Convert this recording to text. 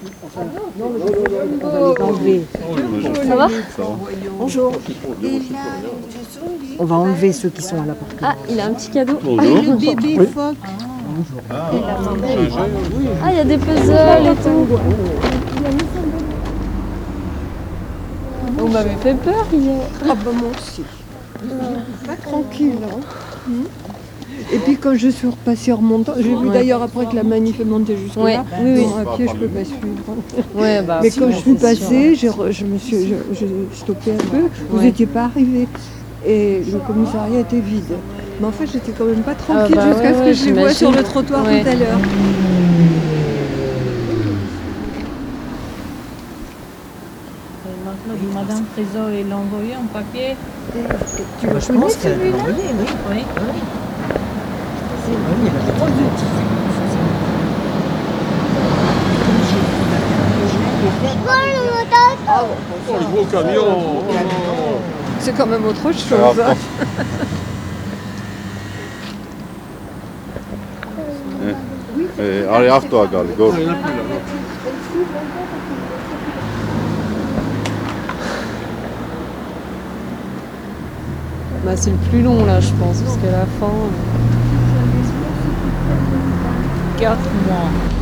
On va les enlever. Ça va Bonjour. On va enlever ceux qui sont à la porte. Ah, il a un petit cadeau. Bonjour. bébé phoque. Ah, il y a des puzzles et tout. On m'avait fait peur hier. Ah bah moi aussi. Pas tranquille. Hein. Et puis quand je suis repassée en remontant, j'ai vu d'ailleurs après que la manif est montée jusque Ouais, là. oui, oui. À pied je peux pas suivre. Ouais, bah. Mais quand je suis passée, j'ai re- je me suis je- j'ai stoppé un peu. Vous Ouais. n'étiez pas arrivé. Et le commissariat était vide. Mais en fait, j'étais quand même pas tranquille bah jusqu'à ouais, ce ouais, que je les vois sur le trottoir Ouais. tout à l'heure. Madame Trésor, il l'a envoyé en papier. Tu Bah, je pense qu'elle a celui-là envoyé, oui. Oui. Oui, Oh, le gros camion C'est quand même autre chose. hein. Eh, allez, arrête-toi, Gal, go. Bah, c'est le plus long là, je pense, parce qu'à la fin. 4 Giltmore